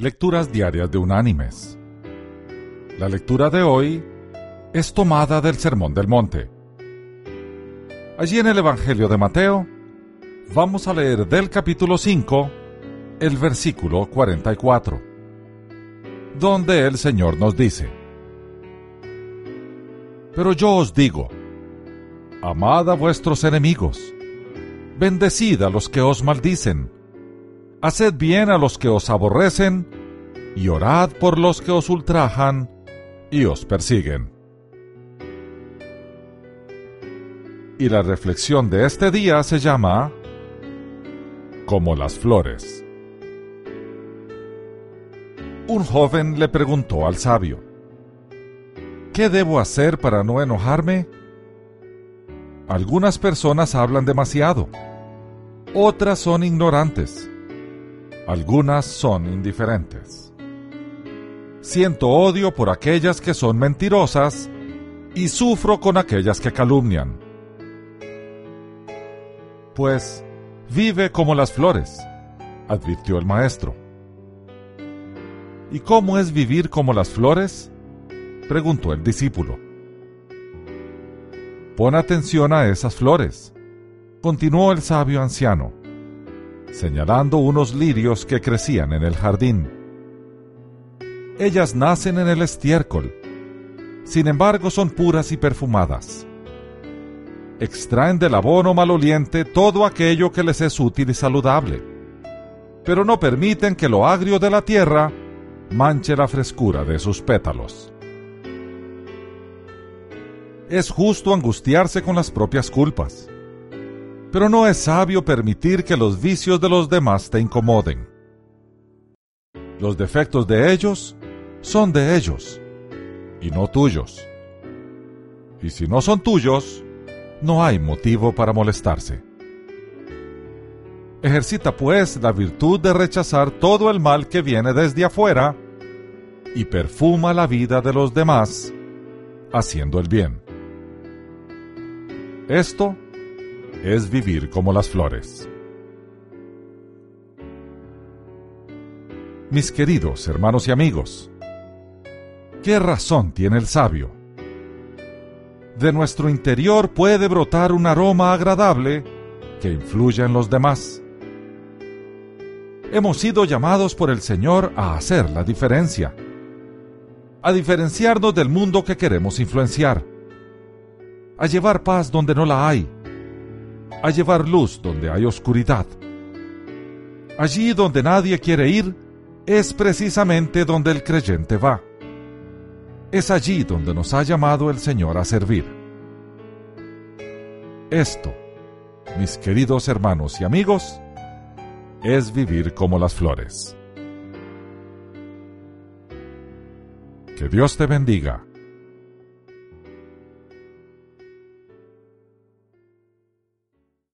Lecturas Diarias de Unánimes. La lectura de hoy es tomada del Sermón del Monte. Allí en el Evangelio de Mateo vamos a leer del capítulo 5 el versículo 44, donde el Señor nos dice, Pero yo os digo, amad a vuestros enemigos, bendecid a los que os maldicen, haced bien a los que os aborrecen, y orad por los que os ultrajan y os persiguen. Y la reflexión de este día se llama Como las flores. Un joven le preguntó al sabio, ¿Qué debo hacer para no enojarme? Algunas personas hablan demasiado, otras son ignorantes, algunas son indiferentes. Siento odio por aquellas que son mentirosas y sufro con aquellas que calumnian. Pues vive como las flores, advirtió el maestro. ¿Y cómo es vivir como las flores? preguntó el discípulo. Pon atención a esas flores, continuó el sabio anciano, señalando unos lirios que crecían en el jardín. Ellas nacen en el estiércol, sin embargo son puras y perfumadas. Extraen del abono maloliente todo aquello que les es útil y saludable, pero no permiten que lo agrio de la tierra manche la frescura de sus pétalos. Es justo angustiarse con las propias culpas, pero no es sabio permitir que los vicios de los demás te incomoden. Los defectos de ellos son de ellos y no tuyos. Y si no son tuyos, no hay motivo para molestarse. Ejercita pues la virtud de rechazar todo el mal que viene desde afuera y perfuma la vida de los demás haciendo el bien. Esto es vivir como las flores. Mis queridos hermanos y amigos, ¿qué razón tiene el sabio? De nuestro interior puede brotar un aroma agradable que influya en los demás. Hemos sido llamados por el Señor a hacer la diferencia, a diferenciarnos del mundo que queremos influenciar a llevar paz donde no la hay, a llevar luz donde hay oscuridad. Allí donde nadie quiere ir, es precisamente donde el creyente va. Es allí donde nos ha llamado el Señor a servir. Esto, mis queridos hermanos y amigos, es vivir como las flores. Que Dios te bendiga